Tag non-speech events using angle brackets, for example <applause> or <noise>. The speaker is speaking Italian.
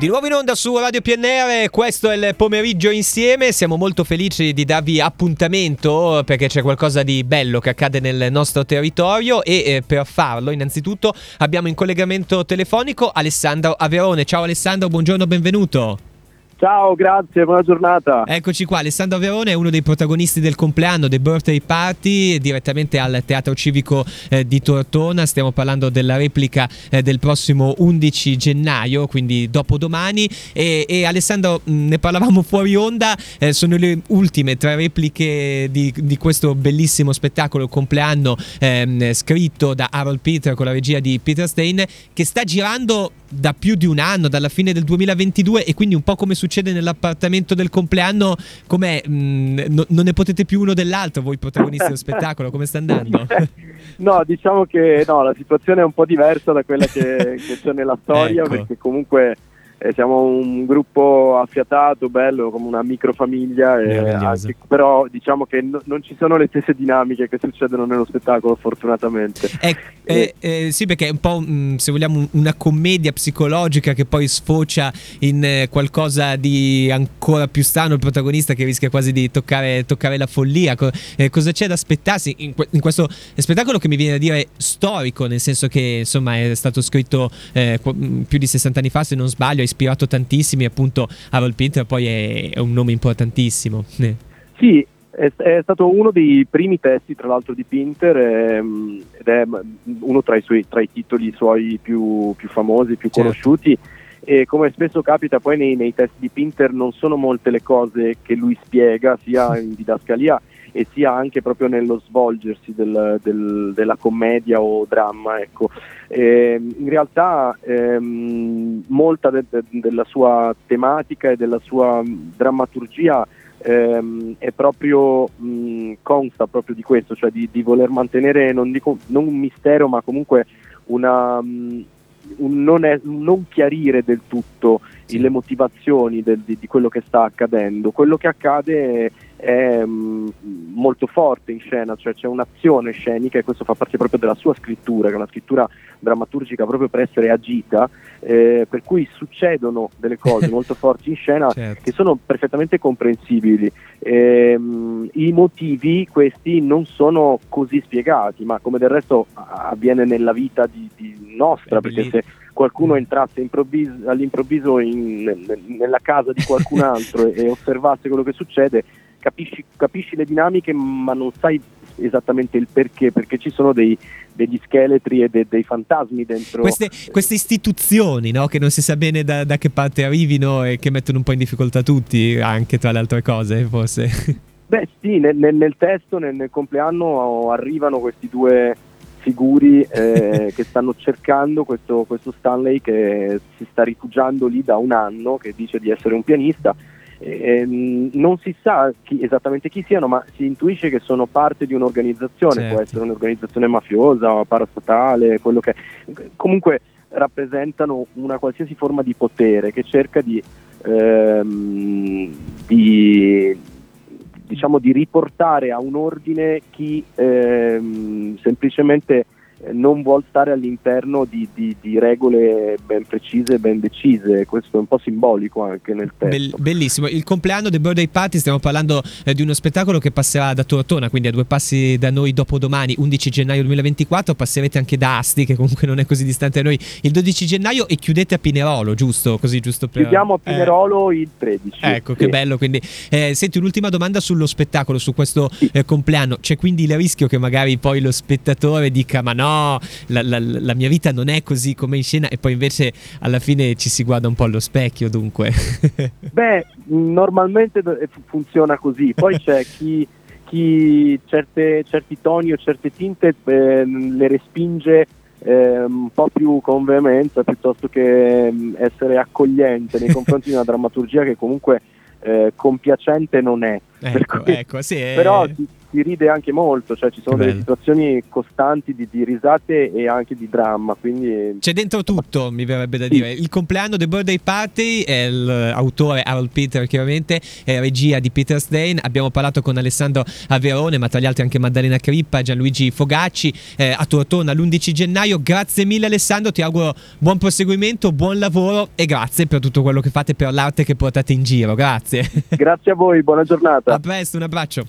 Di nuovo in onda su Radio PNR, questo è il pomeriggio insieme, siamo molto felici di darvi appuntamento perché c'è qualcosa di bello che accade nel nostro territorio e eh, per farlo innanzitutto abbiamo in collegamento telefonico Alessandro Averone. Ciao Alessandro, buongiorno, benvenuto. Ciao, grazie, buona giornata. Eccoci qua, Alessandro Verone è uno dei protagonisti del compleanno, The Birthday Party, direttamente al Teatro Civico eh, di Tortona. Stiamo parlando della replica eh, del prossimo 11 gennaio, quindi dopodomani. E, e Alessandro, mh, ne parlavamo fuori onda, eh, sono le ultime tre repliche di, di questo bellissimo spettacolo, il compleanno ehm, scritto da Harold Peter con la regia di Peter Stein, che sta girando da più di un anno, dalla fine del 2022 e quindi un po' come succede nell'appartamento del compleanno, com'è? Mm, no, non ne potete più uno dell'altro voi protagonisti dello spettacolo, come sta andando? <laughs> no, diciamo che no, la situazione è un po' diversa da quella che, che c'è nella storia ecco. perché comunque eh, siamo un gruppo affiatato, bello, come una microfamiglia, anche, però diciamo che no, non ci sono le stesse dinamiche che succedono nello spettacolo, fortunatamente. Eh, eh, eh, sì, perché è un po', mh, mm, se vogliamo, una commedia psicologica che poi sfocia in eh, qualcosa di ancora più strano, il protagonista che rischia quasi di toccare, toccare la follia. Co- eh, cosa c'è da aspettarsi in, que- in, questo spettacolo che mi viene a dire storico, nel senso che insomma è stato scritto qu- più di 60 anni fa, se non sbaglio, ispirato tantissimi, appunto Harold Pinter poi è, è un nome importantissimo. Eh. Sì, è, è, stato uno dei primi testi, tra l'altro, di Pinter ehm, ed è uno tra i, suoi, tra i titoli suoi più, più famosi, più certo. conosciuti. E come spesso capita poi nei, nei testi di Pinter non sono molte le cose che lui spiega, sia in didascalia e sia anche proprio nello svolgersi del, del, della commedia o dramma. Ecco. Eh, in realtà ehm, molta de, de, della sua tematica e della sua drammaturgia ehm, è proprio mh, consta proprio di questo, cioè di, di voler mantenere non, dico, non, un mistero ma comunque una, mh, un non, è, non, chiarire del tutto sì. le motivazioni del, di, di, quello che sta accadendo. Quello che accade è mm, molto forte in scena, cioè c'è un'azione scenica e questo fa parte proprio della sua scrittura, che è una scrittura drammaturgica proprio per essere agita, eh, per cui succedono delle cose <laughs> molto forti in scena certo. che sono perfettamente comprensibili. Eh, I motivi questi non sono così spiegati, ma come del resto avviene nella vita di, di nostra, perché se qualcuno entrasse all'improvviso in, nella casa di qualcun <laughs> altro e, e osservasse quello che succede, capisci, capisci le dinamiche ma non sai esattamente il perché, perché ci sono dei, degli scheletri e de, dei fantasmi dentro. Queste, queste istituzioni no? che non si sa bene da, da, che parte arrivino e che mettono un po' in difficoltà tutti, anche tra le altre cose, forse. <laughs> Beh, sì, nel, nel, nel testo, nel, nel, compleanno arrivano questi due figuri eh, <laughs> che stanno cercando questo, questo Stanley che si sta rifugiando lì da un anno, che dice di essere un pianista eh, non si sa chi, esattamente chi siano, ma si intuisce che sono parte di un'organizzazione, certo. può essere un'organizzazione mafiosa, parastatale, quello che comunque rappresentano una qualsiasi forma di potere che cerca di, ehm, di, diciamo, di riportare a un ordine chi ehm, semplicemente non vuol stare all'interno di, di, di, regole ben precise, ben decise, questo è un po' simbolico anche nel testo. bellissimo, il compleanno del Birthday Party, stiamo parlando eh, di uno spettacolo che passerà da Tortona, quindi a due passi da noi dopodomani, 11 gennaio 2024, passerete anche da Asti, che comunque non è così distante da noi, il 12 gennaio e chiudete a Pinerolo, giusto? Così giusto per... Chiudiamo a eh, Pinerolo eh, il 13. Ecco, sì. che bello, quindi eh, senti un'ultima domanda sullo spettacolo, su questo sì. Eh, compleanno, c'è quindi il rischio che magari poi lo spettatore dica ma no, la, la, la, mia vita non è così come in scena e poi invece alla fine ci si guarda un po' allo specchio dunque. <laughs> Beh, normalmente funziona così, poi c'è <laughs> chi, chi certe, certi toni o certe tinte eh, le respinge eh, un po' più con veemenza piuttosto che mm, essere accogliente nei confronti di una <laughs> drammaturgia che comunque eh, compiacente non è. Ecco, cui, ecco, sì, però ti, si ride anche molto, cioè ci sono delle situazioni costanti di, di, risate e anche di dramma. Quindi... C'è dentro tutto, mi verrebbe da dire. Il compleanno The Birthday Party è l'autore Harold Peter, chiaramente, è regia di Peter Stein. Abbiamo parlato con Alessandro Averone, ma tra gli altri anche Maddalena Crippa, Gianluigi Fogacci eh, a Tortona l'11 gennaio. Grazie mille Alessandro, ti auguro buon proseguimento, buon lavoro e grazie per tutto quello che fate per l'arte che portate in giro. Grazie. Grazie a voi, buona giornata. A presto, un abbraccio.